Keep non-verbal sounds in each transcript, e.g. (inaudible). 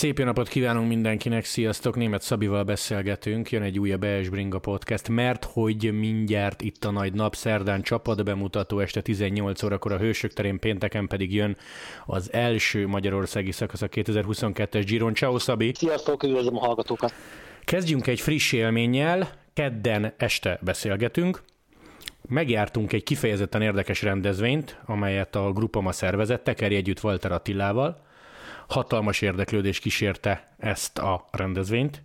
Szép jó napot kívánunk mindenkinek, sziasztok! Német Szabival beszélgetünk, jön egy újabb ES Bringa podcast, mert hogy mindjárt itt a nagy nap, szerdán csapat bemutató este 18 órakor a Hősök terén, pénteken pedig jön az első magyarországi szakasz a 2022-es Giron. Ciao Szabi! Sziasztok, üdvözlöm a hallgatókat! Kezdjünk egy friss élménnyel, kedden este beszélgetünk, Megjártunk egy kifejezetten érdekes rendezvényt, amelyet a Grupama szervezett, Tekeri együtt Walter Attilával. Hatalmas érdeklődés kísérte ezt a rendezvényt.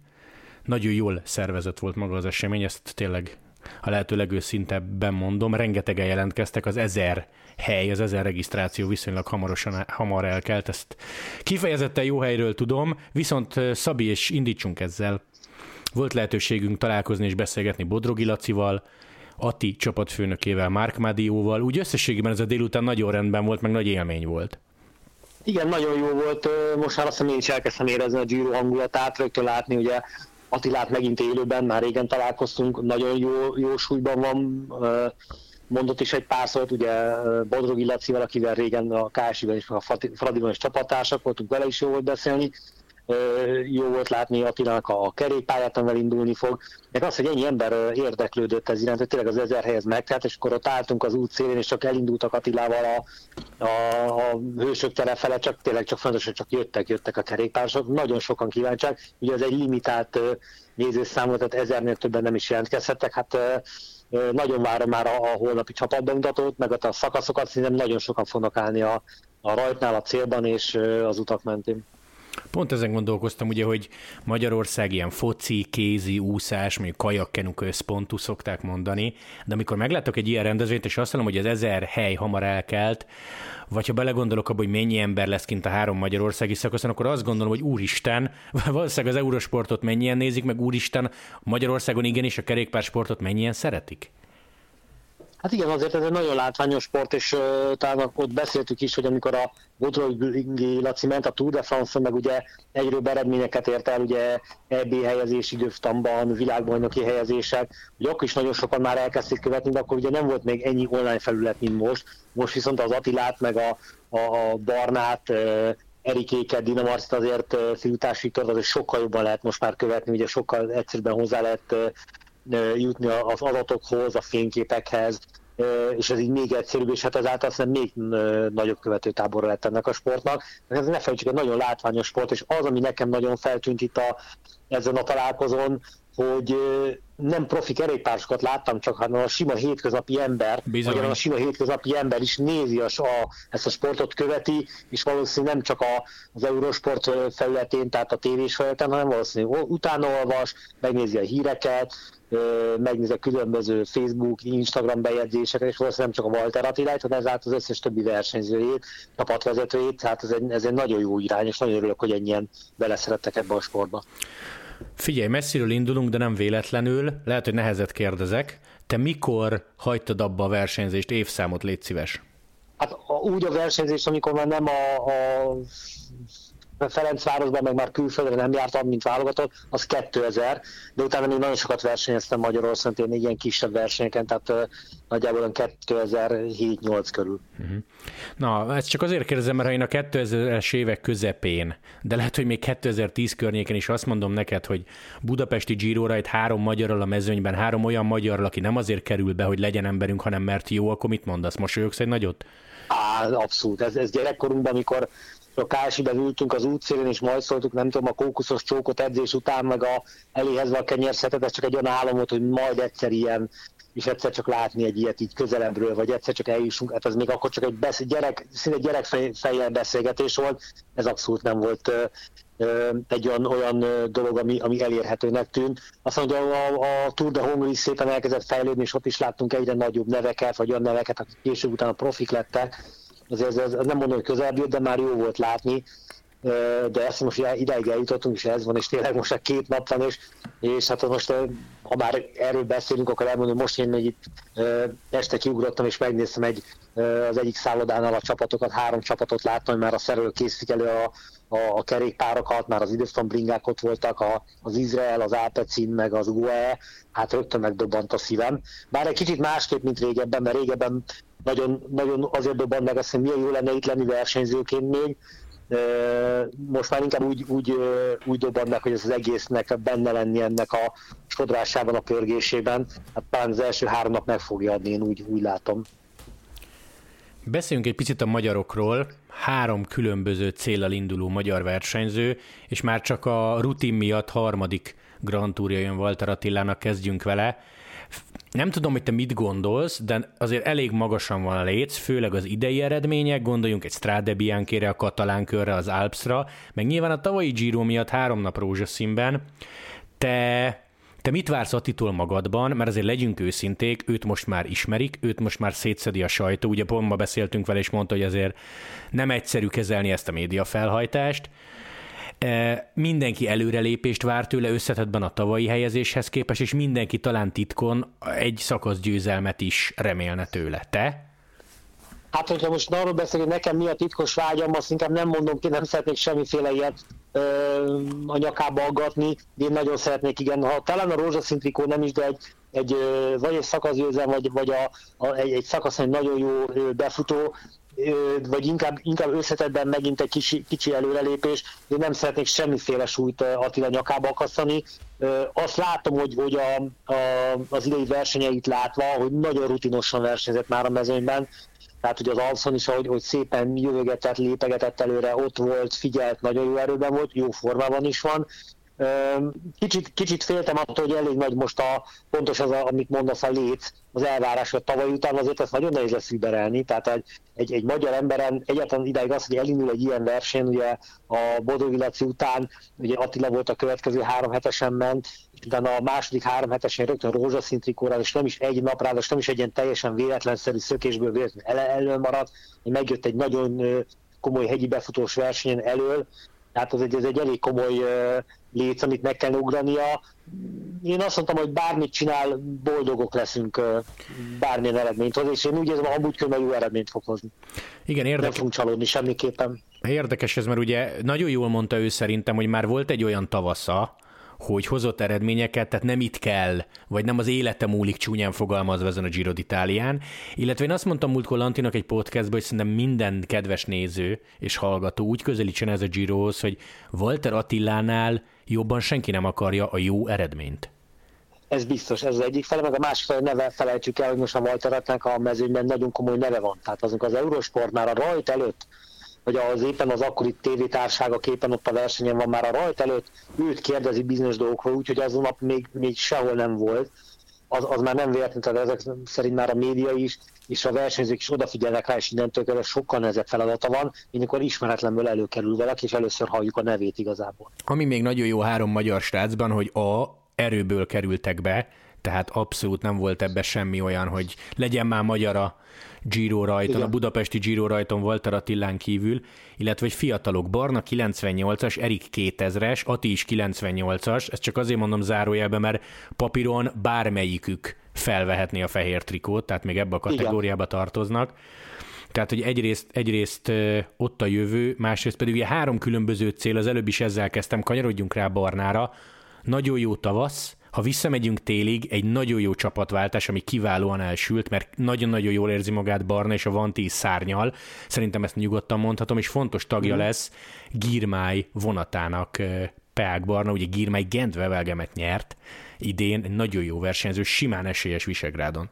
Nagyon jól szervezett volt maga az esemény, ezt tényleg a lehető legőszintebben mondom. Rengetegen jelentkeztek, az ezer hely, az ezer regisztráció viszonylag hamarosan, hamar elkelt. Ezt kifejezetten jó helyről tudom, viszont Szabi, és indítsunk ezzel. Volt lehetőségünk találkozni és beszélgetni Bodrogi Lacival, Ati csapatfőnökével, Mark Madióval. Úgy összességében ez a délután nagyon rendben volt, meg nagy élmény volt. Igen, nagyon jó volt. Most már azt hiszem én is elkezdtem érezni a Giro hangulatát, rögtön látni, ugye Attilát megint élőben, már régen találkoztunk, nagyon jó, jó súlyban van, mondott is egy pár szót, ugye Bodrogi Lacival, akivel régen a KSI-ben is, a Fradiban is csapattársak voltunk, vele is jó volt beszélni, jó volt látni Attilának a kerékpályát, amivel indulni fog. Meg az, hogy ennyi ember érdeklődött ez iránt, hogy tényleg az ezer helyez megtelt, és akkor ott álltunk az út szélén, és csak elindultak Attilával a, a, a hősök tere fele, csak tényleg csak fontos, hogy csak jöttek, jöttek a kerékpárosok. Nagyon sokan kíváncsiak, ugye ez egy limitált nézőszám volt, tehát ezernél többen nem is jelentkezhettek. Hát nagyon várom már a, a holnapi csapatbemutatót, meg a szakaszokat, szerintem nagyon sokan fognak állni a, a rajtnál, a célban és az utak mentén. Pont ezen gondolkoztam, ugye, hogy Magyarország ilyen foci, kézi, úszás, mondjuk kajakkenu központú szokták mondani, de amikor meglátok egy ilyen rendezvényt, és azt mondom, hogy az ezer hely hamar elkelt, vagy ha belegondolok abba, hogy mennyi ember lesz kint a három magyarországi szakaszon, akkor azt gondolom, hogy úristen, (laughs) valószínűleg az eurosportot mennyien nézik, meg úristen, Magyarországon igenis a kerékpársportot mennyien szeretik? Hát igen, azért ez egy nagyon látványos sport, és uh, talán ott beszéltük is, hogy amikor a Bodrogi Laci ment a Tour de France, meg ugye egyről eredményeket ért el, ugye EB helyezés időftamban, világbajnoki helyezések, hogy akkor is nagyon sokan már elkezdték követni, de akkor ugye nem volt még ennyi online felület, mint most. Most viszont az Attilát, meg a, a, a Barnát, uh, Erikéket, Dinamarcit azért fiútásított, azért sokkal jobban lehet most már követni, ugye sokkal egyszerűbben hozzá lehet jutni az adatokhoz, a fényképekhez, és ez így még egyszerűbb, és hát ezáltal aztán még nagyobb követőtáborra lett ennek a sportnak. Ez ne felejtsük, egy nagyon látványos sport, és az, ami nekem nagyon feltűnt itt a, ezen a találkozón, hogy nem profi kerékpárosokat láttam csak, hanem a sima hétköznapi ember, vagy a sima hétköznapi ember is nézi a, a, ezt a sportot követi, és valószínűleg nem csak a, az Eurosport felületén, tehát a tévés felületen, hanem valószínűleg utána olvas, megnézi a híreket, megnézi a különböző Facebook, Instagram bejegyzéseket, és valószínűleg nem csak a Walter Attilát, hanem ezáltal az összes többi versenyzőjét, csapatvezetőjét, tehát ez egy, ez egy nagyon jó irány, és nagyon örülök, hogy ennyien beleszerettek ebbe a sportba. Figyelj, messziről indulunk, de nem véletlenül. Lehet, hogy nehezet kérdezek. Te mikor hagytad abba a versenyzést? Évszámot légy szíves. Hát úgy a versenyzés, amikor már nem a, a Ferencvárosban, meg már külföldre nem jártam, mint válogatott, az 2000, de utána még nagyon sokat versenyeztem Magyarországon, én ilyen kisebb versenyeken, tehát uh, nagyjából 2007-8 körül. Uh-huh. Na, ezt csak azért kérdezem, mert ha én a 2000-es évek közepén, de lehet, hogy még 2010 környéken is azt mondom neked, hogy budapesti Giro egy három magyarral a mezőnyben, három olyan magyarral, aki nem azért kerül be, hogy legyen emberünk, hanem mert jó, akkor mit mondasz? Mosolyogsz egy nagyot? Á, abszolút. Ez, ez gyerekkorunkban, amikor a Kálsiben ültünk az útszélén, és majd szóltuk, nem tudom, a kókuszos csókot edzés után, meg a eléhez a kenyérszetet, ez csak egy olyan álom volt, hogy majd egyszer ilyen, és egyszer csak látni egy ilyet így közelebbről, vagy egyszer csak eljussunk, hát az még akkor csak egy besz- gyerek, szinte gyerekfejjel beszélgetés volt, ez abszolút nem volt egy olyan, olyan dolog, ami, ami elérhetőnek tűnt. Azt mondja, a, a Tour de Hongrie szépen elkezdett fejlődni, és ott is láttunk egyre nagyobb neveket, vagy olyan neveket, akik később utána profik lettek, azért ez, ez, nem mondom, hogy közelebb jött, de már jó volt látni, de ezt most ideig eljutottunk, és ez van, és tényleg most a két nap van, és, és hát most, ha már erről beszélünk, akkor elmondom, hogy most én itt este kiugrottam, és megnéztem egy, az egyik szállodánál a csapatokat, három csapatot láttam, már a szerelő készítik elő a, a, a kerékpárokat, már az időszakban bringák ott voltak, a, az Izrael, az Alpecin, meg az UE, hát rögtön megdobbant a szívem. Bár egy kicsit másképp, mint régebben, mert régebben nagyon, nagyon azért dobban meg azt, hogy milyen jó lenne itt lenni versenyzőként még, most már inkább úgy, úgy, úgy dobban meg, hogy ez az egésznek benne lenni ennek a sodrásában, a pörgésében. Hát talán az első három nap meg fogja adni, én úgy, úgy látom. Beszéljünk egy picit a magyarokról. Három különböző célral induló magyar versenyző, és már csak a rutin miatt harmadik Grand Tourja jön Walter Attilának, kezdjünk vele. Nem tudom, hogy te mit gondolsz, de azért elég magasan van a léc, főleg az idei eredmények, gondoljunk egy Strade Bianchére, a katalán körre, az Alpsra, meg nyilván a tavalyi Giro miatt három nap rózsaszínben. Te te mit vársz Attitól magadban, mert azért legyünk őszinték, őt most már ismerik, őt most már szétszedi a sajtó, ugye pont ma beszéltünk vele, és mondta, hogy azért nem egyszerű kezelni ezt a média felhajtást. E, mindenki előrelépést vár tőle összetetben a tavalyi helyezéshez képest, és mindenki talán titkon egy szakasz győzelmet is remélne tőle. Te? Hát, hogyha most arról beszélünk, hogy nekem mi a titkos vágyam, azt inkább nem mondom ki, nem szeretnék semmiféle ilyet ö, a nyakába aggatni, de én nagyon szeretnék, igen, ha talán a rózsaszín trikó nem is, de egy, egy vagy egy szakaszgyőzelem, vagy, vagy a, a, egy, egy szakasz egy nagyon jó befutó, vagy inkább, inkább összetetben megint egy kicsi, kicsi előrelépés, én nem szeretnék semmiféle súlyt Attila nyakába akasztani. Azt látom, hogy, hogy a, a, az idei versenyeit látva, hogy nagyon rutinosan versenyzett már a mezőnyben, tehát ugye az Alszon is, ahogy, hogy szépen jövögetett, lépegetett előre, ott volt, figyelt, nagyon jó erőben volt, jó formában is van, Kicsit, kicsit féltem attól, hogy elég nagy most a, pontos az, a, amit mondasz, a léc, az elvárás, hogy tavaly után azért ezt nagyon nehéz lesz überelni, tehát egy, egy, egy magyar emberen egyáltalán idáig az, hogy elindul egy ilyen verseny, ugye a Bodovilaci után, ugye Attila volt a következő három hetesen ment, utána a második három hetesen rögtön rózsaszín trikóra, és nem is egy napra, és nem is egy ilyen teljesen véletlenszerű szökésből véletlenül elő maradt, megjött egy nagyon komoly hegyi befutós versenyen elől, tehát ez egy, ez egy elég komoly léc, amit meg kell ugrania. Én azt mondtam, hogy bármit csinál, boldogok leszünk bármilyen eredményt hoz, és én úgy érzem, amúgy körülbelül jó eredményt fog hozni. Igen, érdekes. Nem fogunk csalódni semmiképpen. Érdekes ez, mert ugye nagyon jól mondta ő szerintem, hogy már volt egy olyan tavasza, hogy hozott eredményeket, tehát nem itt kell, vagy nem az élete múlik csúnyán fogalmazva ezen a Giro d'Italián. Illetve én azt mondtam múltkor Lantinak egy podcastban, hogy szerintem minden kedves néző és hallgató úgy közelítsen ez a Girohoz, hogy Walter Attilánál jobban senki nem akarja a jó eredményt. Ez biztos, ez az egyik fele, meg a másik fele neve felejtsük el, hogy most a Walter Attilának a mezőnyben nagyon komoly neve van. Tehát azok az Eurosport már a rajt előtt hogy az éppen az akkori tévétárságok éppen ott a versenyen van már a rajt előtt, őt kérdezi bizonyos dolgokról, úgyhogy azon nap még, még sehol nem volt. Az, az már nem véletlen, tehát ezek szerint már a média is, és a versenyzők is odafigyelnek rá, és innentől kezdve sokkal nehezebb feladata van, amikor ismeretlenből előkerül valaki, és először halljuk a nevét igazából. Ami még nagyon jó három magyar srácban, hogy a erőből kerültek be, tehát abszolút nem volt ebbe semmi olyan, hogy legyen már magyar a Giro rajton, Igen. a budapesti Giro rajton Walter Attillán kívül, illetve egy fiatalok, Barna 98-as, Erik 2000-es, Ati is 98-as, ezt csak azért mondom zárójelben, mert papíron bármelyikük felvehetné a fehér trikót, tehát még ebbe a kategóriába Igen. tartoznak. Tehát, hogy egyrészt, egyrészt ott a jövő, másrészt pedig ugye három különböző cél, az előbb is ezzel kezdtem, kanyarodjunk rá Barnára, nagyon jó tavasz, ha visszamegyünk télig, egy nagyon jó csapatváltás, ami kiválóan elsült, mert nagyon-nagyon jól érzi magát Barna, és a Vanti szárnyal. Szerintem ezt nyugodtan mondhatom, és fontos tagja mm. lesz Girmáj vonatának Peák Barna, ugye Girmáj Gent Vevelgemet nyert idén, egy nagyon jó versenyző, simán esélyes Visegrádon.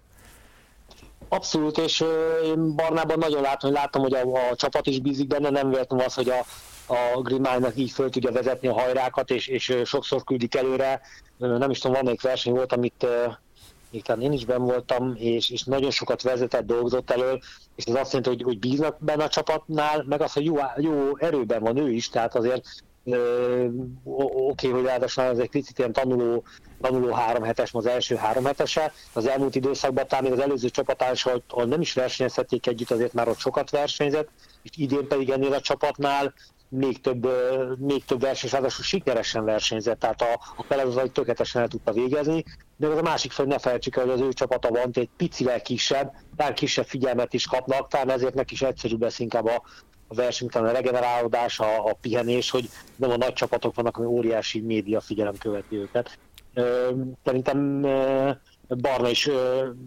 Abszolút, és én Barnában nagyon látom, hogy látom, hogy a, a csapat is bízik benne, nem véletlenül az, hogy a a Grimájnak így föl tudja vezetni a hajrákat, és, és sokszor küldik előre. Nem is tudom, egy verseny volt, amit még talán én is ben voltam, és, és nagyon sokat vezetett, dolgozott elő, és ez azt jelenti, hogy, hogy bíznak benne a csapatnál, meg az, hogy jó, jó erőben van ő is, tehát azért oké, okay, hogy ráadásul ez egy picit ilyen tanuló, tanuló három hetes, az első három hetese. Az elmúlt időszakban, talán még az előző csapatán is, ahol nem is versenyezhették együtt, azért már ott sokat versenyzett, és idén pedig ennél a csapatnál még több, még több verseny, ráadásul sikeresen versenyzett, tehát a, a feladatait tökéletesen el tudta végezni, de az a másik fel, ne felejtsük el, hogy az ő csapata van, egy picivel kisebb, talán kisebb figyelmet is kapnak, talán ezért neki is egyszerűbb lesz inkább a, a verseny, a regenerálódás, a, a pihenés, hogy nem a nagy csapatok vannak, ami óriási média figyelem követi őket. Szerintem Barna is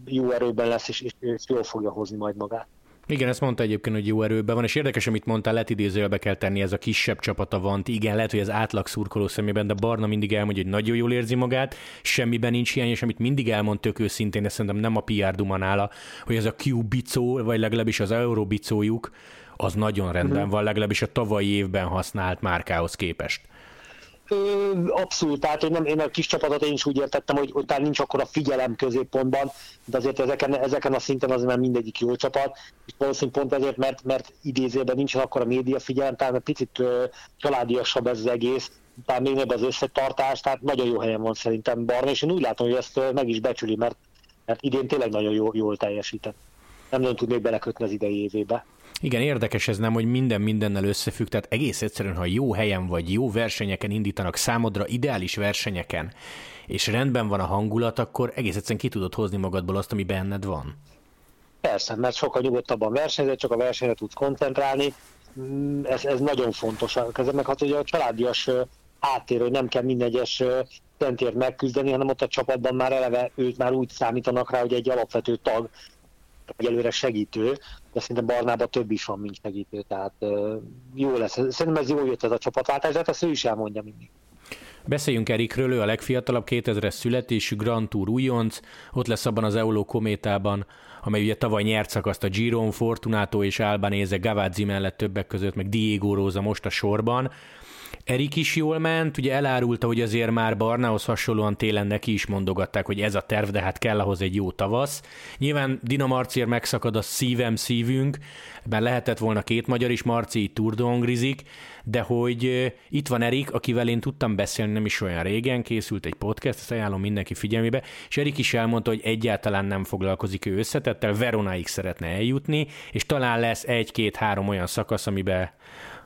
jó erőben lesz, és, és, és jól fogja hozni majd magát. Igen, ezt mondta egyébként, hogy jó erőben van, és érdekes, amit mondtál, lehet idézőjelbe kell tenni, ez a kisebb csapata van. Igen, lehet, hogy az átlag szurkoló szemében, de Barna mindig elmondja, hogy nagyon jól érzi magát, semmiben nincs hiány, és amit mindig elmond tök őszintén, de szerintem nem a PR duma nála, hogy ez a Q bicó, vagy legalábbis az Euro bicójuk, az nagyon rendben mm-hmm. van, legalábbis a tavalyi évben használt márkához képest. Abszolút, tehát én, nem, én a kis csapatot én is úgy értettem, hogy, hogy nincs akkor a figyelem középpontban, de azért ezeken, ezeken a szinten azért már mindegyik jó csapat, és valószínűleg pont ezért, mert, mert idézőben nincsen akkor a média figyelem, tehát picit ö, családiasabb ez az egész, talán még az összetartás, tehát nagyon jó helyen van szerintem Barna, és én úgy látom, hogy ezt meg is becsüli, mert, mert idén tényleg nagyon jó, jól teljesített. Nem nagyon tudnék belekötni az idei évébe. Igen, érdekes ez nem, hogy minden mindennel összefügg, tehát egész egyszerűen, ha jó helyen vagy, jó versenyeken indítanak számodra, ideális versenyeken, és rendben van a hangulat, akkor egész egyszerűen ki tudod hozni magadból azt, ami benned van. Persze, mert sokkal nyugodtabban versenyzed, csak a versenyre tudsz koncentrálni, mm, ez, ez nagyon fontos. Ez meg hát ugye a családias háttér, hogy nem kell minden egyes centért megküzdeni, hanem ott a csapatban már eleve őt már úgy számítanak rá, hogy egy alapvető tag, egyelőre segítő, de szerintem Barnában több is van, mint segítő, tehát jó lesz. Szerintem ez jó jött ez a csapatváltás, de hát ezt ő is elmondja mindig. Beszéljünk Erikről, ő a legfiatalabb 2000-es születésű Grand Tour újonc, ott lesz abban az Euló kométában, amely ugye tavaly nyert szakaszt a Giron, Fortunato és Albanese Gavazzi mellett többek között, meg Diego Rosa most a sorban. Erik is jól ment, ugye elárulta, hogy azért már Barnához hasonlóan télen neki is mondogatták, hogy ez a terv, de hát kell ahhoz egy jó tavasz. Nyilván Dina Marciért megszakad a szívem szívünk, mert lehetett volna két magyar is, Marci turdongrizik, de hogy itt van Erik, akivel én tudtam beszélni nem is olyan régen, készült egy podcast, ezt ajánlom mindenki figyelmébe, és Erik is elmondta, hogy egyáltalán nem foglalkozik ő összetettel, Veronáig szeretne eljutni, és talán lesz egy-két-három olyan szakasz, amiben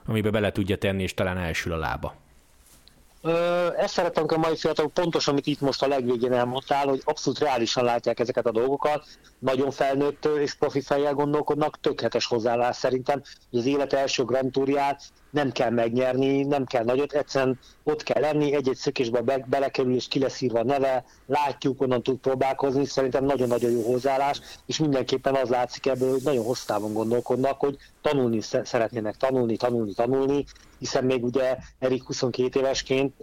amiben bele tudja tenni, és talán elsül a lába. Ö, ezt szeretem a mai fiatalok, pontos, amit itt most a legvégén elmondtál, hogy abszolút reálisan látják ezeket a dolgokat, nagyon felnőtt és profi fejjel gondolkodnak, tökéletes hozzáállás szerintem, hogy az élet első Grand Tourját nem kell megnyerni, nem kell nagyot, egyszerűen ott kell lenni, egy-egy szökésbe be, belekerül és ki lesz írva a neve, látjuk, onnan tud próbálkozni, szerintem nagyon-nagyon jó hozzáállás, és mindenképpen az látszik ebből, hogy nagyon hosszú távon gondolkodnak, hogy tanulni szeretnének, tanulni, tanulni, tanulni, hiszen még ugye Erik 22 évesként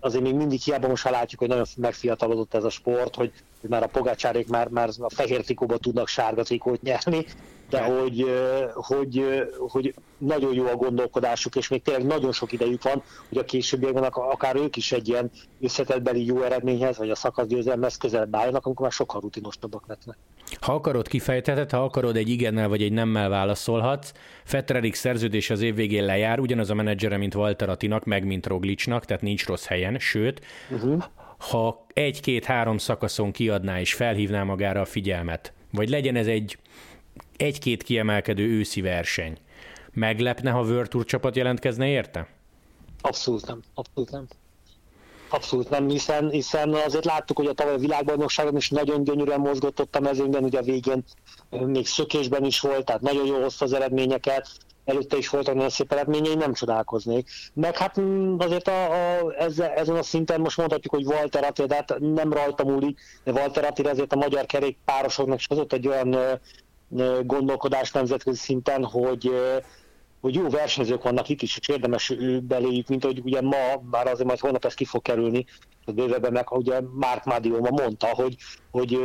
azért még mindig hiába most látjuk, hogy nagyon megfiatalodott ez a sport, hogy, hogy már a pogácsárék már, már a fehér trikóba tudnak sárga trikót nyerni, de hogy, hogy, hogy nagyon jó a gondolkodásuk, és még tényleg nagyon sok idejük van, hogy a későbbiekben akár ők is egy ilyen összetettbeli jó eredményhez, vagy a szakaszgyőzelemhez közelebb álljanak, amikor már sokkal rutinosabbak lesznek. Ha akarod, kifejteted, ha akarod, egy igennel vagy egy nemmel válaszolhatsz. Fetteredik szerződés az év végén lejár, ugyanaz a menedzsere, mint Walter Atinak, meg mint Roglicsnak, tehát nincs rossz helyen, sőt, uh-huh. Ha egy-két-három szakaszon kiadná és felhívná magára a figyelmet, vagy legyen ez egy egy-két kiemelkedő őszi verseny. Meglepne, ha World Tour csapat jelentkezne érte? Abszolút nem. Abszolút nem. Abszolút nem, hiszen, hiszen azért láttuk, hogy a tavaly világbajnokságon is nagyon gyönyörűen mozgott ott a mezőnyben, ugye a végén még szökésben is volt, tehát nagyon jó hozta az eredményeket, előtte is voltak nagyon szép eredményei, nem csodálkoznék. Meg hát mm, azért a, a, ezzel, ezen a szinten most mondhatjuk, hogy Walter Attila, de hát nem rajta múlik, de Walter Attila azért a magyar kerékpárosoknak is hozott egy olyan gondolkodás nemzetközi szinten, hogy hogy jó versenyzők vannak itt is, és érdemes beléjük, mint hogy ugye ma, már azért majd holnap ez ki fog kerülni, bővebben meg, ugye Mark Madioma mondta, hogy, hogy,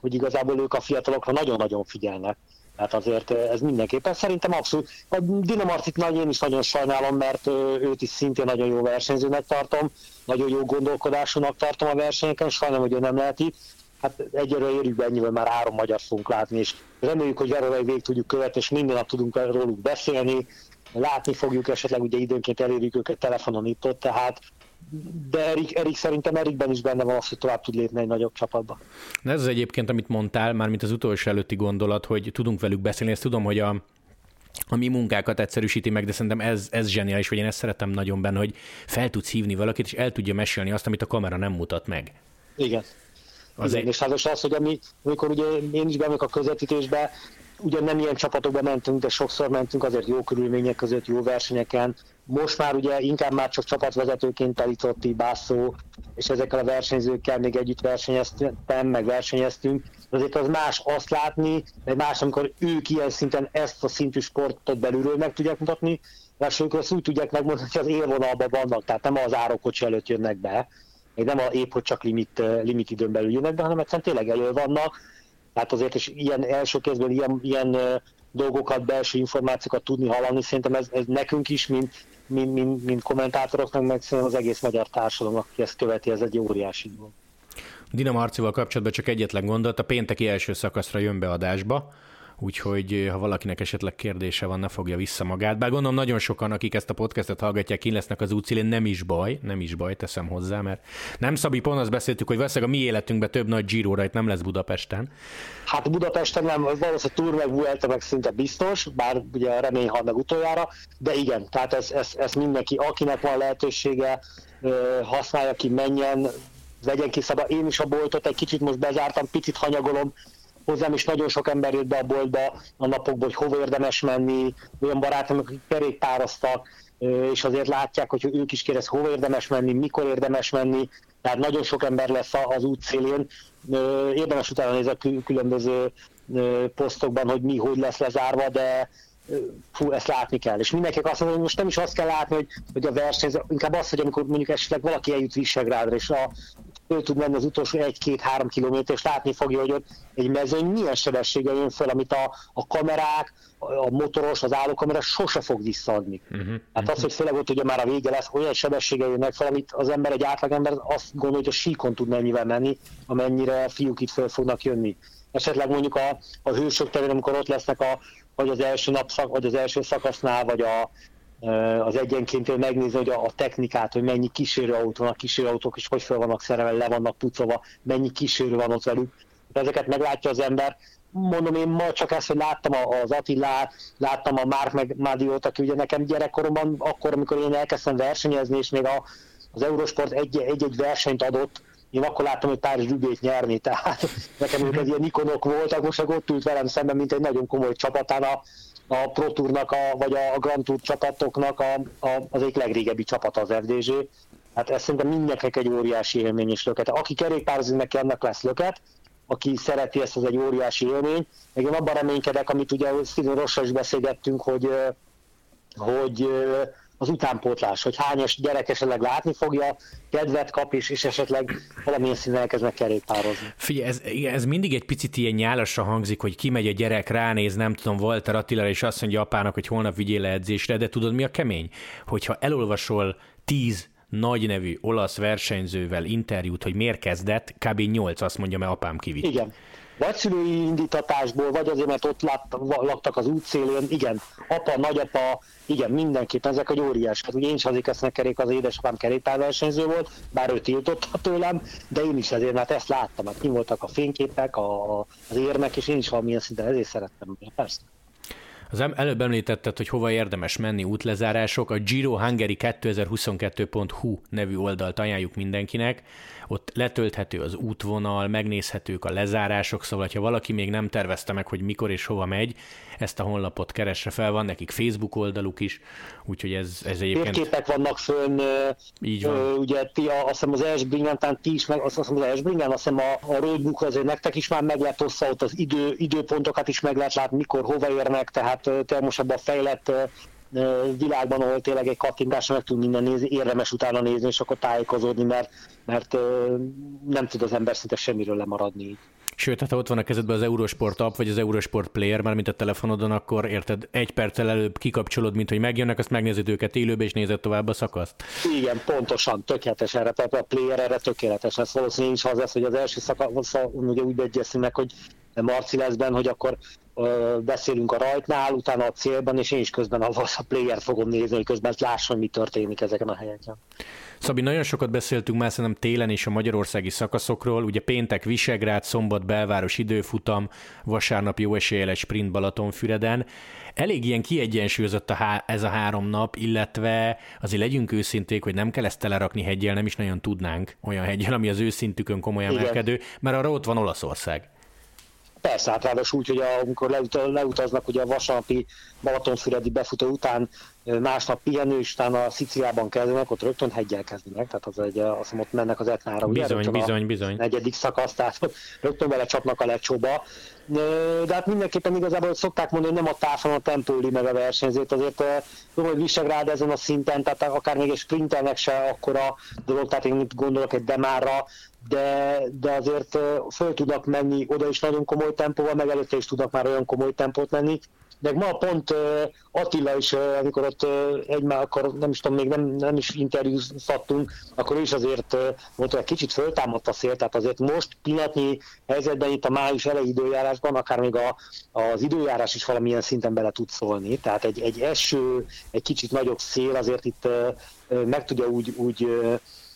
hogy igazából ők a fiatalokra nagyon-nagyon figyelnek. Tehát azért ez mindenképpen szerintem abszolút. A Dinamartit nagy, én is nagyon sajnálom, mert őt is szintén nagyon jó versenyzőnek tartom, nagyon jó gondolkodásúnak tartom a versenyeken, sajnálom, hogy ő nem lehet itt, hát egyre érjük be ennyivel már három magyar fogunk látni, és reméljük, hogy Verorai végig tudjuk követni, és minden nap tudunk róluk beszélni, látni fogjuk esetleg, ugye időnként elérjük őket telefonon itt ott, tehát de Erik, Erik szerintem Erikben is benne van az, hogy tovább tud lépni egy nagyobb csapatba. Ez az egyébként, amit mondtál, már mint az utolsó előtti gondolat, hogy tudunk velük beszélni, ezt tudom, hogy a, a mi munkákat egyszerűsíti meg, de szerintem ez, ez zseniális, vagy én ezt szeretem nagyon benne, hogy fel tudsz hívni valakit, és el tudja mesélni azt, amit a kamera nem mutat meg. Igen. Az Igen, egy... és házas az, hogy ami, amikor ugye én is bemegyek a közvetítésbe, ugye nem ilyen csapatokba mentünk, de sokszor mentünk azért jó körülmények között, jó versenyeken, most már ugye inkább már csak csapatvezetőként Talicotti, Bászó, és ezekkel a versenyzőkkel még együtt versenyeztem, meg versenyeztünk, azért az más azt látni, de más, amikor ők ilyen szinten ezt a szintű sportot belülről meg tudják mutatni, Lássuk, azt úgy tudják megmondani, hogy az élvonalban vannak, tehát nem az árokocsi előtt jönnek be, még nem a épp, hogy csak limit, limit időn belül jönnek be, hanem egyszerűen tényleg elő vannak, tehát azért is ilyen első kézből ilyen, ilyen dolgokat, belső információkat tudni hallani, szerintem ez, ez nekünk is, mint, mint, mint, mint kommentátoroknak, meg szerintem az egész magyar társadalomnak, aki ezt követi, ez egy óriási dolog. Dina Marcival kapcsolatban csak egyetlen gondolat, a pénteki első szakaszra jön be adásba, úgyhogy eh, ha valakinek esetleg kérdése van, ne fogja vissza magát. Bár gondolom nagyon sokan, akik ezt a podcastet hallgatják, ki lesznek az útszélén, nem is baj, nem is baj, teszem hozzá, mert nem Szabi, pont azt beszéltük, hogy valószínűleg a mi életünkben több nagy giro itt nem lesz Budapesten. Hát Budapesten nem, valószínűleg Tour meg Vuelta meg szinte biztos, bár ugye remény hal meg utoljára, de igen, tehát ez, ez, ez mindenki, akinek van lehetősége, használja ki, menjen, vegyen ki szabad. Én is a boltot egy kicsit most bezártam, picit hanyagolom, hozzám is nagyon sok ember jött be a boltba a napokból, hogy hova érdemes menni, olyan barátom, akik kerékpároztak, és azért látják, hogy ők is kérdez, hova érdemes menni, mikor érdemes menni, tehát nagyon sok ember lesz az út szélén. Érdemes utána nézni a különböző posztokban, hogy mi, hogy lesz lezárva, de fú, ezt látni kell. És mindenkinek azt mondja, hogy most nem is azt kell látni, hogy, hogy a verseny, inkább az, hogy amikor mondjuk esetleg valaki eljut Visegrádra, és a, ő tud menni az utolsó egy-két-három kilométer, és látni fogja, hogy ott egy mezőny milyen sebességgel jön fel, amit a, a kamerák, a motoros, az állókamera sose fog visszaadni. Uh-huh. Hát az, hogy főleg ott ugye már a vége lesz, olyan sebességgel jönnek fel, amit az ember, egy átlagember azt gondolja, hogy a síkon tud mennyivel menni, amennyire a fiúk itt föl fognak jönni. Esetleg mondjuk a, a hősök terén, amikor ott lesznek a, vagy az első napszak, vagy az első szakasznál, vagy a, az egyenként megnézni, hogy a, technikát, hogy mennyi kísérőautó van, a kísérőautók is hogy fel vannak szerelve, le vannak pucolva, mennyi kísérő van ott velük. Ezeket meglátja az ember. Mondom, én ma csak ezt, hogy láttam az Attilát, láttam a Márk meg Mádiót, aki ugye nekem gyerekkoromban, akkor, amikor én elkezdtem versenyezni, és még a, az Eurosport egy-egy versenyt adott, én akkor láttam, hogy Párizs Rübét nyerni, tehát (laughs) nekem ők ilyen ikonok voltak, most ott ült velem szemben, mint egy nagyon komoly csapatán a, a Pro Tournak, a, vagy a Grand Tour csapatoknak a, a, az egyik legrégebbi csapata az FDZ. Hát ez szerintem mindenkinek egy óriási élmény és löket. Aki kerékpározik, neki annak lesz löket, aki szereti ezt, az egy óriási élmény. Meg én abban reménykedek, amit ugye Steven Rossal is beszélgettünk, hogy, hogy az utánpótlás, hogy hányos gyerek esetleg látni fogja, kedvet kap is, és esetleg valamilyen színen elkezdnek kerékpározni. Figyelj, ez, ez mindig egy picit ilyen nyálasra hangzik, hogy kimegy a gyerek, ránéz, nem tudom, Walter Attila, és azt mondja apának, hogy holnap vigyél le edzésre, de tudod mi a kemény? Hogyha elolvasol tíz nagy nevű olasz versenyzővel interjút, hogy miért kezdett, kb. 8 azt mondja, mert apám kivitt. Igen vagy szülői indítatásból, vagy azért, mert ott lát, laktak az útszélén, igen, apa, nagyapa, igen, mindenképp ezek egy óriás. Hát ugye én is azért kezdtem kerék, az édesapám kerékpárversenyző volt, bár ő tiltotta tőlem, de én is ezért, mert ezt láttam, mert mi voltak a fényképek, a, az érmek, és én is valamilyen szinten ezért szerettem, persze. Az előbb említetted, hogy hova érdemes menni útlezárások. A Giro Hungary 2022.hu nevű oldalt ajánljuk mindenkinek. Ott letölthető az útvonal, megnézhetők a lezárások, szóval ha valaki még nem tervezte meg, hogy mikor és hova megy, ezt a honlapot keresre fel, van nekik Facebook oldaluk is, úgyhogy ez, ez egyébként... Képek vannak fönn, így van. ugye ti a, azt hiszem az Esbringen, talán ti is, meg, azt hiszem az Esbringen, azt hiszem a, a roadbook azért nektek is már meg lehet hozzá, ott az idő, időpontokat is meg lehet látni, mikor, hova érnek, tehát te most ebben a fejlett világban, ahol tényleg egy kattintásra meg tud minden nézni, érdemes utána nézni, és akkor tájékozódni, mert, mert nem tud az ember szinte semmiről lemaradni. Sőt, hát ha ott van a kezedben az Eurosport app, vagy az Eurosport Player, már mint a telefonodon, akkor érted, egy perccel előbb kikapcsolod, mint hogy megjönnek, azt megnézed őket élőbe, és nézed tovább a szakaszt. Igen, pontosan, tökéletes erre, tehát a Player erre tökéletes. Ez valószínűleg is az lesz, hogy az első szakasz, ugye úgy egyeztünk meg, hogy Marci lesz benne, hogy akkor ö, beszélünk a rajtnál, utána a célban, és én is közben a, a player fogom nézni, hogy közben lássam, mi történik ezeken a helyeken. Szabi, nagyon sokat beszéltünk már szerintem télen is a magyarországi szakaszokról. Ugye péntek Visegrád, szombat belváros időfutam, vasárnap jó eséllyel egy sprint Balatonfüreden. Elég ilyen kiegyensúlyozott a há- ez a három nap, illetve azért legyünk őszinték, hogy nem kell ezt telerakni hegyel, nem is nagyon tudnánk olyan hegyel, ami az őszintükön komolyan emelkedő, mert arra ott van Olaszország. Persze, hát ráadásul úgy, hogy amikor leut- leutaznak ugye a vasárnapi Balatonfüredi befutó után másnap pihenő, és utána a Sziciliában kezdenek, ott rögtön hegyel kezdenek, tehát az egy, azt hiszem ott mennek az Etnára. Bizony, ugye, bizony, bizony. Negyedik szakasz, tehát rögtön vele csapnak a lecsóba. De hát mindenképpen igazából szokták mondani, hogy nem a távon a tempóli meg a versenyzőt, azért tudom, hogy Visegrád ezen a szinten, tehát akár még egy sprinternek se akkora dolog, tehát én gondolok egy Demára, de, de azért föl tudnak menni oda is nagyon komoly tempóval, meg előtte is tudnak már olyan komoly tempót menni, meg ma pont Attila is, amikor ott egymás, akkor nem is tudom, még nem, nem is interjúztattunk, akkor is azért mondta, hogy kicsit föltámadt a szél, tehát azért most pillanatnyi helyzetben itt a május elejé időjárásban, akár még a, az időjárás is valamilyen szinten bele tud szólni, tehát egy, egy eső, egy kicsit nagyobb szél azért itt meg tudja úgy, úgy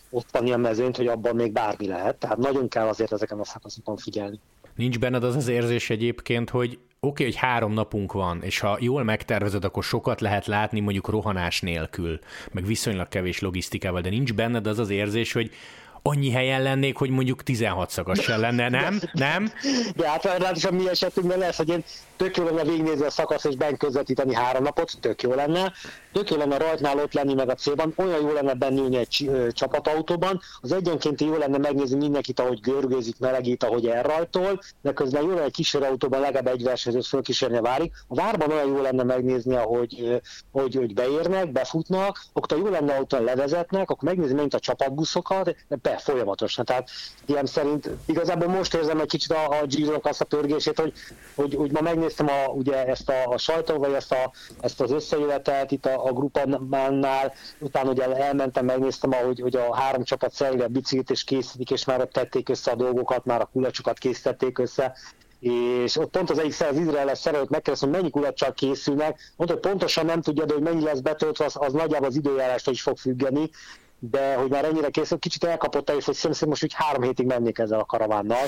osztani a mezőnyt, hogy abban még bármi lehet, tehát nagyon kell azért ezeken a szakaszokon figyelni. Nincs benned az az érzés egyébként, hogy oké, okay, hogy három napunk van, és ha jól megtervezed, akkor sokat lehet látni mondjuk rohanás nélkül, meg viszonylag kevés logisztikával, de nincs benned az az érzés, hogy annyi helyen lennék, hogy mondjuk 16 szakasz sem lenne, nem? Nem? De hát ráadásul mi esetünkben lesz, hogy én tök jó lenne végignézni a szakasz és benn közvetíteni három napot, tök jó lenne. Tök jó lenne rajtnál ott lenni meg a célban, olyan jó lenne bennülni egy csapatautóban, az egyenként jó lenne megnézni mindenkit, ahogy görgőzik, melegít, ahogy elrajtol, de közben jó lenne egy kísérőautóban legalább egy versenyzőt fölkísérni válik. A várban olyan jó lenne megnézni, ahogy, hogy, hogy beérnek, befutnak, akkor jó lenne, hogy levezetnek, akkor megnézni mint a csapatbuszokat, de folyamatosan. Tehát ilyen szerint igazából most érzem egy kicsit a, a Giro-nak azt a törgését, hogy, hogy, hogy ma megnézni megnéztem a, ugye ezt a, a sajtó, vagy ezt, a, ezt az összejövetelt itt a, a grupannál, utána ugye elmentem, megnéztem, ahogy hogy a három csapat szereli a biciklit és készítik, és már ott tették össze a dolgokat, már a kulacsokat készítették össze, és ott pont az egyik az izraeles szerelőt megkérdeztem, hogy mennyi kulacsal készülnek, mondta, hogy pontosan nem tudja, de hogy mennyi lesz betöltve, az, az nagyjából az időjárástól is fog függeni, de hogy már ennyire készül, kicsit elkapott el, és hogy szerintem most úgy három hétig mennék ezzel a karavánnal.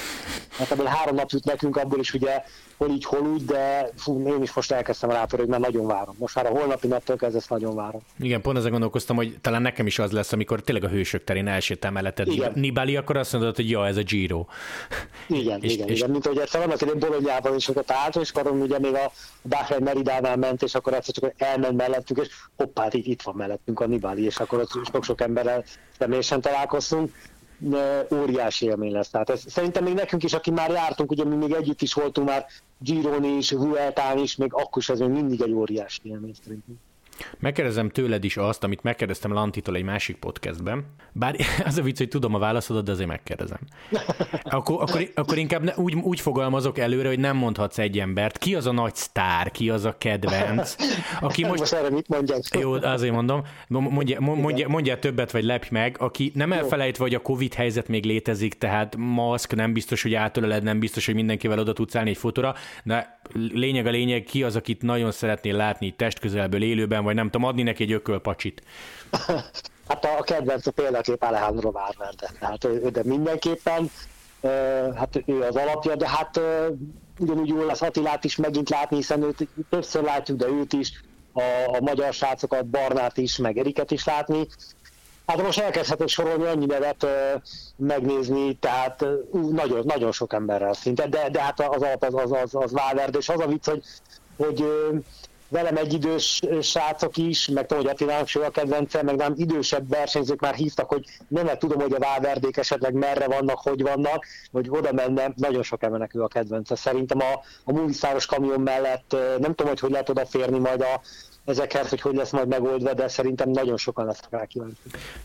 Hát ebből három nap jut nekünk, abból is ugye hol így, hol úgy, de fú, én is most elkezdtem rá hogy már nagyon várom. Most már a holnapi naptól kezdve ezt nagyon várom. Igen, pont ezen gondolkoztam, hogy talán nekem is az lesz, amikor tényleg a hősök terén elsétál melletted igen. Nibali, akkor azt mondod, hogy ja, ez a Giro. Igen, (laughs) és, igen, és... igen, mint hogy egyszer annak idején Bolonyában is ott állt, és akkor ugye még a Bahrein Meridánál ment, és akkor egyszer csak elment mellettünk, és hoppá, itt, itt van mellettünk a Nibali, és akkor ott sok-sok emberrel személyesen találkoztunk óriási élmény lesz. Tehát ez, szerintem még nekünk is, aki már jártunk, ugye mi még együtt is voltunk már Giron is, Vueltán is, még akkor is ez még mindig egy óriási élmény szerintem. Megkérdezem tőled is azt, amit megkérdeztem Lantitól egy másik podcastben, bár (laughs) az a vicc, hogy tudom a válaszodat, de azért megkérdezem. (laughs) Akkor, akkor, akkor inkább ne, úgy, úgy fogalmazok előre, hogy nem mondhatsz egy embert. Ki az a nagy sztár, ki az a kedvenc, aki most... most erre mit mondjak? Jó, azért mondom, mondja, mondja, mondja többet, vagy lepj meg, aki nem elfelejtve, hogy a Covid helyzet még létezik, tehát maszk, nem biztos, hogy átöleled, nem biztos, hogy mindenkivel oda tudsz állni egy fotóra, de lényeg a lényeg, ki az, akit nagyon szeretnél látni testközelből, élőben, vagy nem tudom, adni neki egy ökölpacsit. (laughs) hát a kedvenc a példakép Alejandro Valverde, hát ő, de mindenképpen, hát ő az alapja, de hát ugyanúgy jól lesz Attilát is megint látni, hiszen őt többször látjuk, de őt is, a, a magyar srácokat, Barnát is, meg Eriket is látni. Hát most elkezdhetek sorolni ennyi nevet megnézni, tehát nagyon, nagyon sok emberrel szinte, de, de hát az alap az, az, az, az Valverde, és az a vicc, hogy, hogy velem egy idős srácok is, meg tudom, hogy Attilának is a kedvence, meg nem idősebb versenyzők már hívtak, hogy nem mert tudom, hogy a Válverdék esetleg merre vannak, hogy vannak, hogy oda menne, nagyon sok embernek ő a kedvence. Szerintem a, a Movistáros kamion mellett nem tudom, hogy hogy lehet odaférni majd a, ezekhez, hogy hogy lesz majd megoldva, de szerintem nagyon sokan lesznek rá kíváncsi.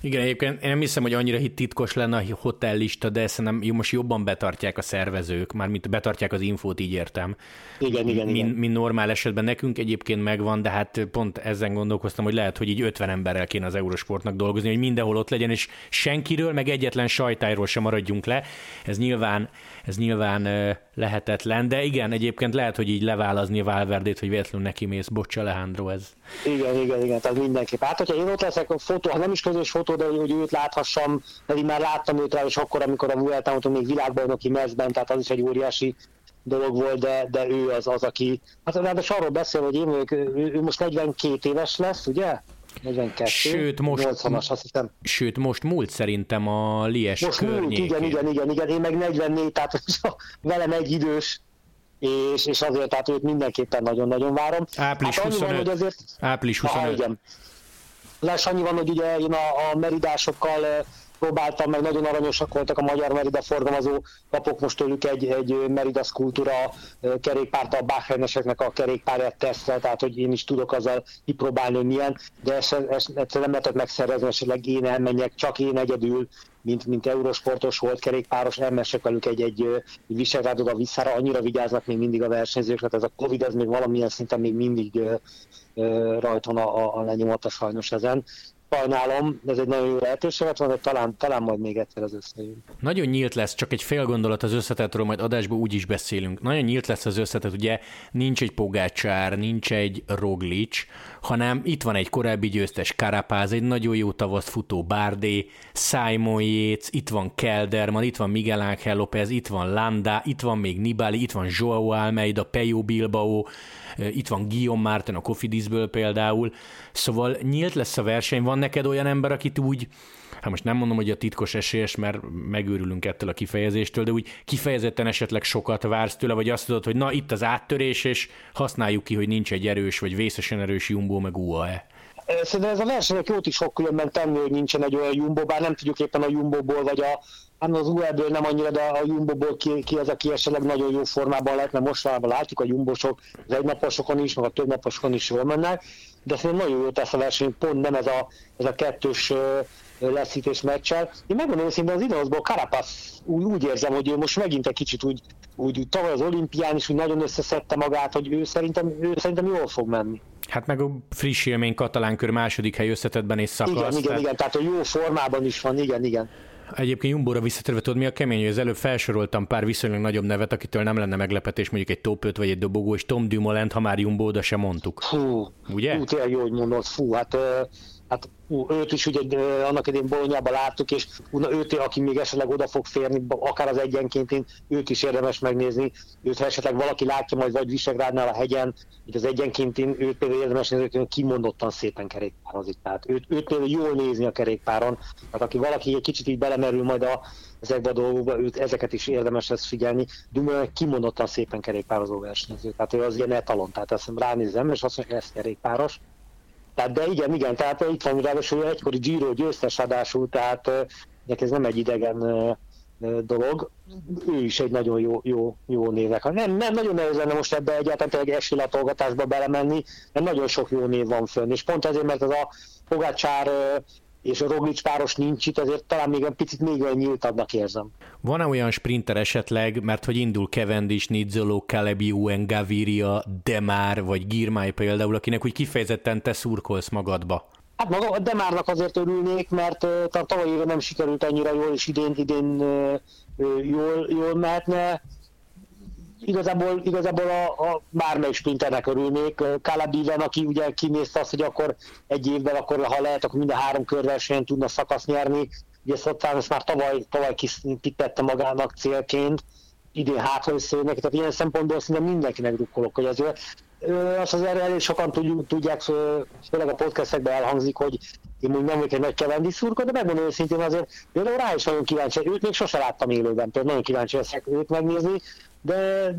Igen, egyébként én nem hiszem, hogy annyira hit titkos lenne a hotellista, de szerintem most jobban betartják a szervezők, már mint betartják az infót, így értem. Igen, igen, min, igen. Min normál esetben nekünk egyébként megvan, de hát pont ezen gondolkoztam, hogy lehet, hogy így 50 emberrel kéne az Eurosportnak dolgozni, hogy mindenhol ott legyen, és senkiről, meg egyetlen sajtájról sem maradjunk le. Ez nyilván, ez nyilván lehetetlen, de igen, egyébként lehet, hogy így leválazni a Valverdét, hogy véletlenül neki mész, bocsa Alejandro, ez, igen, igen, igen, tehát mindenképp. Hát, hogyha én ott leszek a fotó, ha nem is közös fotó, de hogy őt láthassam, pedig már láttam őt rá, és akkor, amikor a Vuelta még világbajnoki mezben, tehát az is egy óriási dolog volt, de, de ő az az, aki, hát ráadásul arról beszél, hogy én vagyok, ő, ő most 42 éves lesz, ugye? 42, sőt, most, 80-as, azt hiszem. Sőt, most múlt szerintem a Lies Most múlt, igen, igen, igen, igen, én meg 44, tehát (laughs) velem egy idős, és, és azért tehát őt mindenképpen nagyon-nagyon várom. Április hát 25. Van, hogy azért... Április 25. Aha, igen. Lesz annyi van, hogy ugye én a, a meridásokkal próbáltam, meg nagyon aranyosak voltak a magyar Merida forgalmazó, kapok. Most tőlük egy, egy Merida Skultúra kerékpárt a Bachreineseknek a kerékpárját tesztre, tehát hogy én is tudok azzal kipróbálni, hogy milyen, de ezt, nem lehetett megszervezni, esetleg én elmenjek, csak én egyedül, mint, mint eurosportos volt kerékpáros, elmessek velük egy, egy, egy Visegrád oda visszára, annyira vigyáznak még mindig a versenyzők, tehát ez a Covid ez még valamilyen szinten még mindig rajton a, a, a lenyomata sajnos ezen sajnálom, ez egy nagyon jó lehetőség, van, de talán, talán majd még egyszer az összejön. Nagyon nyílt lesz, csak egy fél gondolat az összetetről, majd adásból úgy is beszélünk. Nagyon nyílt lesz az összetett, ugye nincs egy Pogácsár, nincs egy Roglic, hanem itt van egy korábbi győztes Karapáz, egy nagyon jó tavaszt futó Bárdé, Simon Yates, itt van Kelderman, itt van Miguel Ángel López, itt van Landa, itt van még Nibali, itt van Joao Almeida, Peyo Bilbao, itt van Guillaume Martin a Cofidisből például, szóval nyílt lesz a verseny, van neked olyan ember, akit úgy, hát most nem mondom, hogy a titkos esélyes, mert megőrülünk ettől a kifejezéstől, de úgy kifejezetten esetleg sokat vársz tőle, vagy azt tudod, hogy na itt az áttörés, és használjuk ki, hogy nincs egy erős, vagy vészesen erős Jumbo, meg UAE. Szerintem ez a versenyek jót is fog különben tenni, hogy nincsen egy olyan Jumbo, bár nem tudjuk éppen a Jumbo-ból vagy a hát az UE-ből nem annyira, de a Jumbo-ból ki, ki az, aki esetleg nagyon jó formában lehet, mert mostanában látjuk a Jumbosok az egynaposokon is, meg a többnaposokon is jól mennek, de szerintem nagyon jó tesz a verseny, pont nem ez a, ez a kettős leszítés meccsel. Én megmondom őszintén, az Ineosból Carapaz úgy, úgy érzem, hogy ő most megint egy kicsit úgy, úgy, úgy tavaly az olimpián is úgy nagyon összeszedte magát, hogy ő szerintem, ő szerintem jól fog menni. Hát meg a friss élmény katalán kör második hely összetettben és szakasz. Igen, igen, tehát... igen, tehát a jó formában is van, igen, igen. Egyébként Jumbóra visszatérve, tudod mi a kemény, hogy az előbb felsoroltam pár viszonylag nagyobb nevet, akitől nem lenne meglepetés, mondjuk egy top 5 vagy egy dobogó, és Tom Dumoulin, ha már Jumbo, oda sem mondtuk. Fú, Ugye? Fú, tényleg jó, hogy mondod, fú, hát hát ú, őt is ugye annak idén Bolonyában láttuk, és ú, őt, aki még esetleg oda fog férni, akár az egyenként, őt is érdemes megnézni, őt ha esetleg valaki látja majd vagy Visegrádnál a hegyen, itt az egyenként, őt például érdemes nézni, hogy kimondottan szépen kerékpározik. Tehát őt, őt például jól nézni a kerékpáron, tehát aki valaki egy kicsit így belemerül majd a, ezekbe a dolgokba, őt, ezeket is érdemes lesz figyelni. Dumai kimondottan szépen kerékpározó versenyző, tehát ő az ilyen etalon, tehát azt ránézem, és azt mondja, hogy ez kerékpáros, tehát de igen, igen, tehát itt van ráadásul egykori Giro győztes adású, tehát ez nem egy idegen dolog. Ő is egy nagyon jó, jó, jó névnek. Nem, nem nagyon nehéz lenne most ebbe egyáltalán tényleg esélylatolgatásba belemenni, mert nagyon sok jó név van fönn. És pont ezért, mert az a Pogácsár és a Roglic páros nincs itt, azért talán még egy picit még olyan nyíltabbnak érzem. Van-e olyan sprinter esetleg, mert hogy indul Cavendish, Nizzolo, Calebi, Uen, Gaviria, Demár vagy Girmay például, akinek úgy kifejezetten te szurkolsz magadba? Hát maga a Demárnak azért örülnék, mert uh, tavaly éve nem sikerült annyira jól, és idén, idén jól, jól mehetne igazából, igazából a, a bármelyik sprinternek örülnék. Kalabiven, aki ugye kinézte azt, hogy akkor egy évben, akkor ha lehet, akkor minden három körversenyen tudna szakasz nyerni. Ugye Szottán ezt már tavaly, tavaly kitette magának célként, idén hátra összejönnek, tehát ilyen szempontból szinte mindenkinek drukkolok, hogy azért azt azért elég sokan tudjuk, tudják, főleg a podcastekben elhangzik, hogy én úgy nem vagyok egy nagy kevendi szurka, de megmondom őszintén azért, például rá is nagyon kíváncsi, őt még sose láttam élőben, például nagyon kíváncsi leszek őt megnézni, de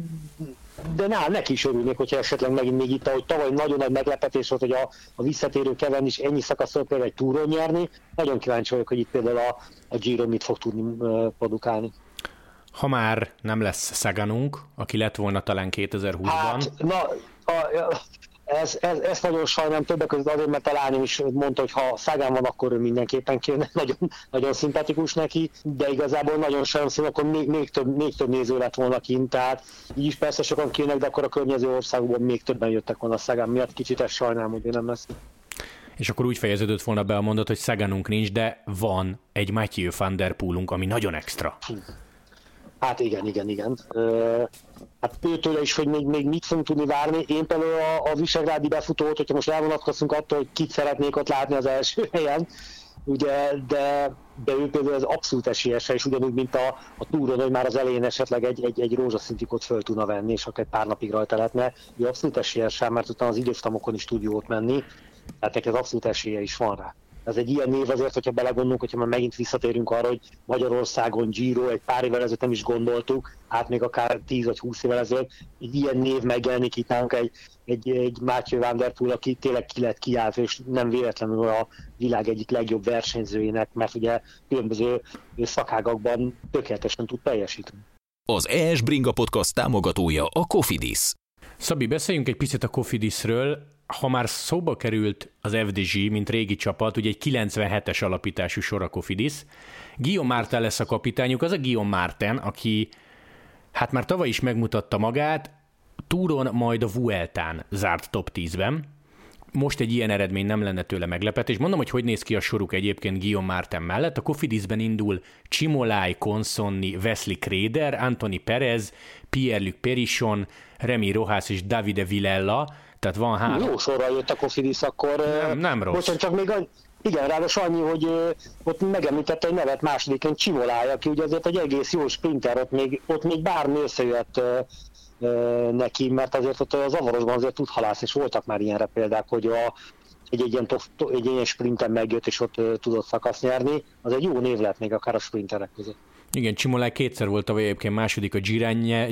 de na, neki is örülnék, hogyha esetleg megint még itt, ahogy tavaly nagyon nagy meglepetés volt, hogy a, a visszatérő Kevin is ennyi szakaszon például egy túron nyerni. Nagyon kíváncsi vagyok, hogy itt például a, a Giro mit fog tudni produkálni. Ha már nem lesz Szaganunk, aki lett volna talán 2020-ban. Hát, na, a, a, ez, ez, ez nagyon sajnálom többek között azért, mert a lányom is mondta, hogy ha Szágán van, akkor ő mindenképpen kéne, (laughs) nagyon, nagyon szimpatikus neki, de igazából nagyon sajnálom, szóval akkor még, még, több, még több néző lett volna kint, tehát így is persze sokan kének, de akkor a környező országokban még többen jöttek volna a Szágán miatt, kicsit ezt sajnálom, hogy nem lesz. És akkor úgy fejeződött volna be a mondat, hogy Szagánunk nincs, de van egy Matthew van der Poolunk, ami nagyon extra. Hát igen, igen, igen. Hát őtőle is, hogy még, még mit fogunk tudni várni. Én például a, a Visegrádi befutót, hogyha most elvonatkozunk attól, hogy kit szeretnék ott látni az első (laughs) helyen, ugye, de, de ő például az abszolút esélyese, és ugyanúgy, mint a, a túron, hogy már az elején esetleg egy, egy, egy rózsaszintikot föl tudna venni, és akkor egy pár napig rajta lehetne, ő abszolút esélyese, mert utána az időftamokon is tud jót menni, tehát neki az abszolút esélye is van rá. Ez egy ilyen név azért, hogyha belegondolunk, hogyha már megint visszatérünk arra, hogy Magyarországon Giro egy pár évvel ezelőtt nem is gondoltuk, hát még akár 10 vagy 20 évvel ezelőtt, egy ilyen név megjelenik itt nálunk egy, egy, egy Mátyő Vanderpool, aki tényleg ki lett kiáltva, és nem véletlenül a világ egyik legjobb versenyzőjének, mert ugye különböző szakágakban tökéletesen tud teljesíteni. Az ES Bringa Podcast támogatója a Cofidis. Szabi, beszéljünk egy picit a Cofidisről. Ha már szóba került az FDG, mint régi csapat, ugye egy 97-es alapítású sor a Cofidis, Guillaume Martin lesz a kapitányuk, az a Guillaume Martin, aki hát már tavaly is megmutatta magát, túron majd a Vueltán zárt top 10-ben, most egy ilyen eredmény nem lenne tőle meglepetés. Mondom, hogy hogy néz ki a soruk egyébként Guillaume Martin mellett. A Kofidisben indul Csimolai, Consonni, Wesley Kréder, Anthony Perez, Pierre-Luc Perichon, Remy Rojas és Davide Villella. Tehát van három. Jó sorra jött a Kofidis, akkor... Nem, nem rossz. Bocsánat, csak még annyi, igen, ráadásul annyi, hogy ott megemlítette egy nevet másodiként Csimolai, aki ugye azért egy egész jó sprinter, ott még, ott még bármi összejött neki, mert azért ott az avarosban azért tud halász, és voltak már ilyenre példák, hogy a, egy, egy, ilyen, egy ilyen sprinten megjött, és ott tudott szakasz nyerni, az egy jó név lehet még akár a sprinterek között. Igen, Csimolai kétszer volt tavaly egyébként második a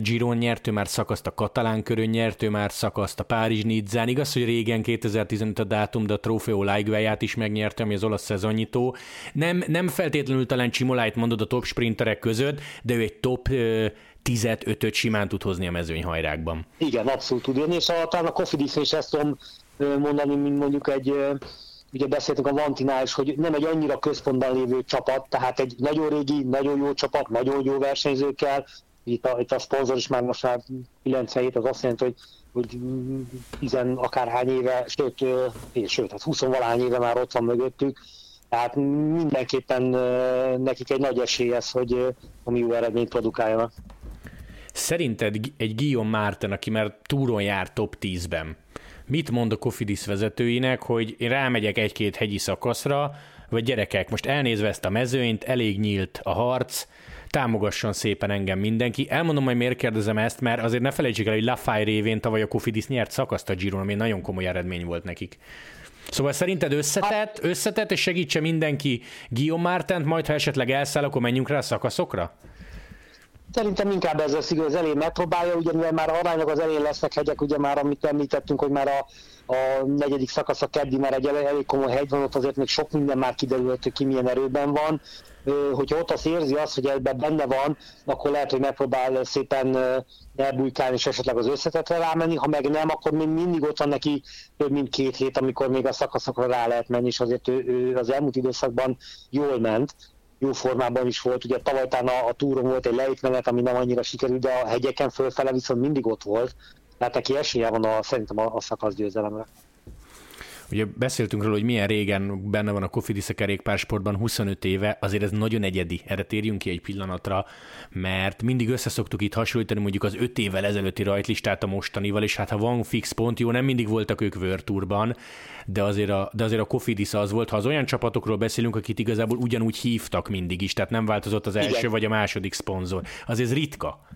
Giron nyert, ő már szakaszt a Katalán körön nyert, már szakaszt a Párizs Nidzán. Igaz, hogy régen 2015 a dátum, de a Trofeo Laigveját is megnyerte, ami az olasz szezonnyitó. Nem, nem feltétlenül talán Csimolájt mondod a top sprinterek között, de ő egy top tizet, ötöt simán tud hozni a mezőnyhajrákban. Igen, abszolút tud jönni, és talán a Cofidis is ezt tudom mondani, mint mondjuk egy, ugye beszéltünk a Vantinál is, hogy nem egy annyira központban lévő csapat, tehát egy nagyon régi, nagyon jó csapat, nagyon jó versenyzőkkel, itt a, itt a szponzor is már most már 97, az azt jelenti, hogy hogy tizen akárhány éve, sőt, sőt, hát 20 valány éve már ott van mögöttük, tehát mindenképpen nekik egy nagy esély ez, hogy ami jó eredményt produkáljanak. Szerinted egy Guillaume Márten, aki már túron jár top 10-ben, mit mond a Kofidis vezetőinek, hogy én rámegyek egy-két hegyi szakaszra, vagy gyerekek, most elnézve ezt a mezőnyt, elég nyílt a harc, támogasson szépen engem mindenki. Elmondom, hogy miért kérdezem ezt, mert azért ne felejtsék el, hogy Lafay révén tavaly a Kofidis nyert szakaszt a Giron, ami nagyon komoly eredmény volt nekik. Szóval szerinted összetett, összetett, és segítse mindenki Guillaume Mártent, majd ha esetleg elszáll, akkor menjünk rá a szakaszokra? Szerintem inkább ez lesz az elején megpróbálja, ugye mivel már aránylag az elején lesznek hegyek, ugye már amit említettünk, hogy már a, a negyedik szakasz a keddi már egy elég komoly hegy van, ott azért még sok minden már kiderült, hogy ki milyen erőben van. Hogyha ott az érzi azt, hogy ebben benne van, akkor lehet, hogy megpróbál szépen elbújkálni és esetleg az összetetre rámenni, ha meg nem, akkor még mindig ott van neki több mint két hét, amikor még a szakaszokra rá lehet menni, és azért ő, ő az elmúlt időszakban jól ment jó formában is volt. Ugye tavaly a, a túron volt egy lejtmenet, ami nem annyira sikerült, de a hegyeken fölfele viszont mindig ott volt. Tehát neki esélye van a, szerintem a, a szakasz győzelemre. Ugye beszéltünk róla, hogy milyen régen benne van a Kofidis a kerékpársportban, 25 éve, azért ez nagyon egyedi. Erre térjünk ki egy pillanatra, mert mindig összeszoktuk itt hasonlítani mondjuk az 5 évvel ezelőtti rajtlistát a mostanival, és hát ha van fix pont, jó, nem mindig voltak ők Virtúrban, de azért a, de azért a Kofidis az volt, ha az olyan csapatokról beszélünk, akit igazából ugyanúgy hívtak mindig is, tehát nem változott az első Igen. vagy a második szponzor. Az ez ritka.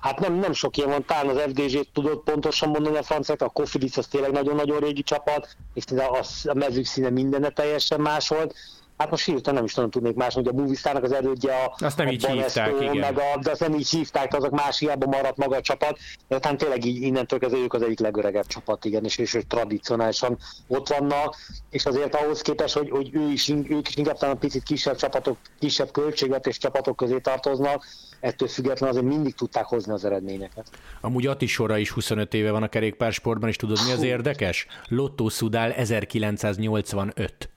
Hát nem, nem sok ilyen van, talán az FDG-t tudod pontosan mondani a franciák, a Kofidis az tényleg nagyon-nagyon régi csapat, és a, a mezők színe mindenne teljesen más volt. Hát most hirtelen nem is tudom tudnék más, hogy a Movistar-nak az elődje a, azt nem a így hívták, igen. meg a, de azt nem így hívták, azok más hiába maradt maga a csapat, de talán tényleg így innentől kezdve ők az egyik legöregebb csapat, igen, és, és, és tradicionálisan ott vannak, és azért ahhoz képest, hogy, hogy ő is, ők is inkább talán picit kisebb csapatok, kisebb költségvetés csapatok közé tartoznak, ettől függetlenül azért mindig tudták hozni az eredményeket. Amúgy Ati Sora is 25 éve van a kerékpársportban, és tudod mi az érdekes? Lotto Sudál 1985.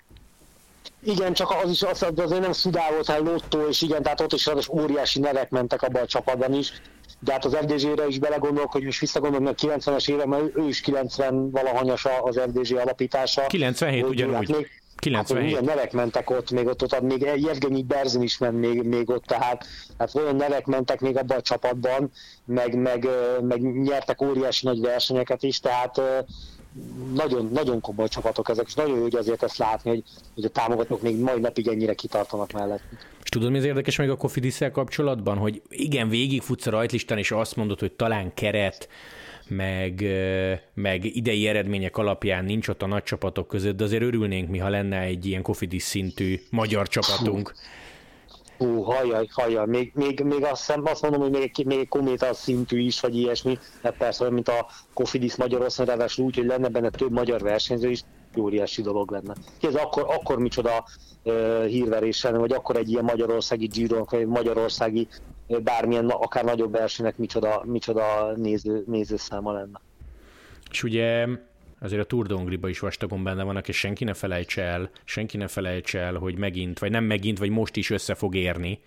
Igen, csak az is az, azért nem Szudál volt, hanem Lotto, és igen, tehát ott is az óriási nevek mentek abban a csapatban is. De hát az FDZ-re is belegondolok, hogy most visszagondolok a 90-es évek, mert ő is 90 valahanyas az FDZ alapítása. 97 ugyanúgy. Hát még, 97. Hát, nevek mentek ott, még ott, ott még Jevgenyi Berzin is ment még, még ott, tehát, tehát olyan nevek mentek még abban a csapatban, meg, meg, meg nyertek óriási nagy versenyeket is, tehát nagyon, nagyon komoly csapatok ezek, és nagyon jó, hogy azért ezt látni, hogy, hogy a támogatók még mai napig ennyire kitartanak mellett. És tudod, mi az érdekes még a kofidis kapcsolatban, hogy igen, végigfutsz a rajtlistán, és azt mondod, hogy talán keret, meg, meg idei eredmények alapján nincs ott a nagy csapatok között, de azért örülnénk mi, ha lenne egy ilyen kofidis szintű magyar csapatunk. Hú, hajjaj, hajjaj, még, még, még azt, hiszem, azt mondom, hogy még, még kométa szintű is, vagy ilyesmi, mert persze mint a Kofidis Magyarország, ráadásul úgy, hogy lenne benne több magyar versenyző is, óriási dolog lenne. Ez akkor, akkor micsoda uh, hírverés lenne, vagy akkor egy ilyen magyarországi Giro, vagy magyarországi bármilyen, akár nagyobb versenynek micsoda, micsoda néző, nézőszáma lenne. És ugye azért a Tour de is vastagon benne vannak, és senki ne felejtse el, senki ne felejtse el, hogy megint, vagy nem megint, vagy most is össze fog érni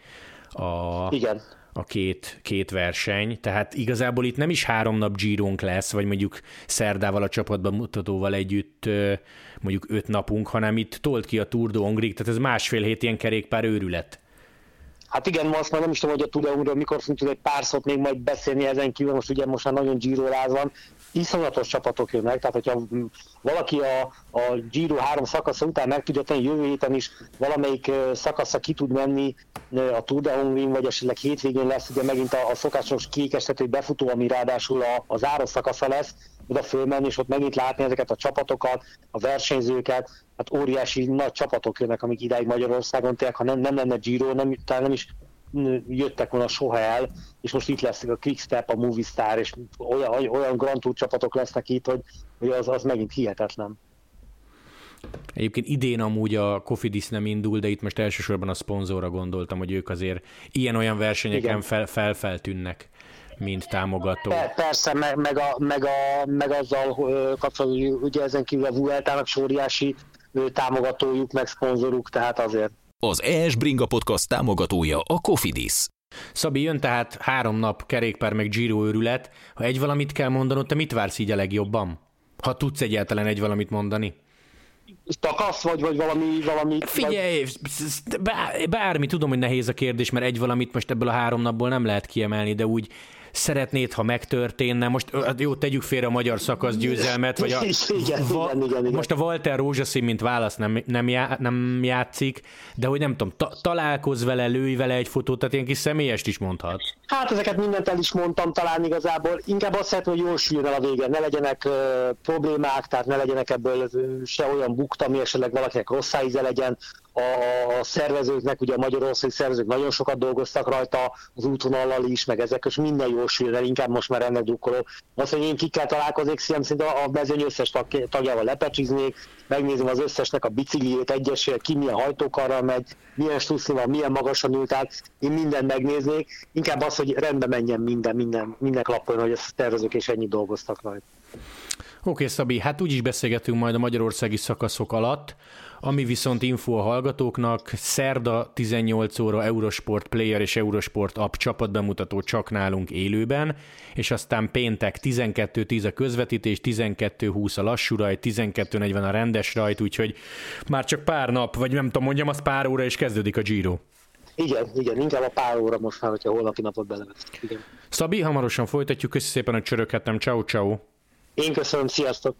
a, Igen. a két, két verseny. Tehát igazából itt nem is három nap gyírónk lesz, vagy mondjuk szerdával a csapatban mutatóval együtt mondjuk öt napunk, hanem itt tolt ki a Tour de Hongrig, tehát ez másfél hét ilyen kerékpár őrület. Hát igen, most már nem is tudom, hogy a Tudeunkról mikor fogunk tudni egy pár szót még majd beszélni ezen kívül, most ugye most már nagyon Giro van, iszonyatos csapatok jönnek, tehát hogyha valaki a, a Giro három szakasza után meg tudja tenni jövő héten is valamelyik szakasza ki tud menni a Tour de Hongrin, vagy esetleg hétvégén lesz ugye megint a, a szokásos kékestető befutó, ami ráadásul a, a záró szakasza lesz, oda fölmenni, és ott megint látni ezeket a csapatokat, a versenyzőket, hát óriási nagy csapatok jönnek, amik idáig Magyarországon, tényleg, ha nem, nem lenne Giro, nem, talán nem is jöttek volna soha el, és most itt lesz a Quickstep, a Movistar, és olyan, olyan Grand Tour csapatok lesznek itt, hogy, hogy az, az megint hihetetlen. Egyébként idén amúgy a Cofidis nem indul, de itt most elsősorban a szponzorra gondoltam, hogy ők azért ilyen-olyan versenyeken fel, felfeltűnnek, mint támogató. Persze, meg, meg, a, meg, a, meg azzal kapcsolatban, hogy ugye ezen kívül a Vueltának sóriási támogatójuk, meg szponzoruk, tehát azért. Az ES Bringa Podcast támogatója a Cofidis. Szabi, jön tehát három nap kerékpár meg Giro őrület. Ha egy valamit kell mondanod, te mit vársz így a legjobban? Ha tudsz egyáltalán egy valamit mondani. Takasz, vagy, vagy valami... valami Figyelj, bármi, tudom, hogy nehéz a kérdés, mert egy valamit most ebből a három napból nem lehet kiemelni, de úgy szeretnéd, ha megtörténne. Most jó, tegyük félre a magyar szakasz győzelmet, vagy a, (laughs) igen, va, igen, igen, igen. most a Walter Rózsaszín, mint válasz nem, nem, já, nem játszik, de hogy nem tudom, ta, találkozz vele, lőj vele egy fotót, tehát ilyen kis személyest is mondhat. Hát ezeket mindent el is mondtam talán igazából. Inkább azt szeretném, hogy jól süljön el a vége, ne legyenek uh, problémák, tehát ne legyenek ebből se olyan bukta, ami esetleg valakinek rossz íze legyen, a szervezőknek, ugye a magyarországi szervezők nagyon sokat dolgoztak rajta, az útvonallal is, meg ezek, és minden jó sül, inkább most már ennek dukkoló. Azt, hogy én kikkel találkozik, szinte a mezőny összes tag, tagjával lepecsiznék, megnézem az összesnek a bicikliét, egyesével, ki milyen hajtókarral megy, milyen van, milyen magasan ült át, én mindent megnéznék, inkább az, hogy rendbe menjen minden, minden, minden klappoljon, hogy ezt a tervezők és ennyit dolgoztak rajta. Oké, okay, Szabi, hát úgy is beszélgetünk majd a magyarországi szakaszok alatt, ami viszont info a hallgatóknak, szerda 18 óra Eurosport Player és Eurosport App csapatbemutató csak nálunk élőben, és aztán péntek 12.10 a közvetítés, 12.20 a lassú rajt, 12.40 a rendes rajt, úgyhogy már csak pár nap, vagy nem tudom mondjam, az pár óra és kezdődik a Giro. Igen, igen, inkább a pár óra most már, hogyha holnapi napot belevettek. Igen. Szabi, hamarosan folytatjuk, köszi szépen, hogy csöröghettem, ciao ciao. Én köszönöm, sziasztok!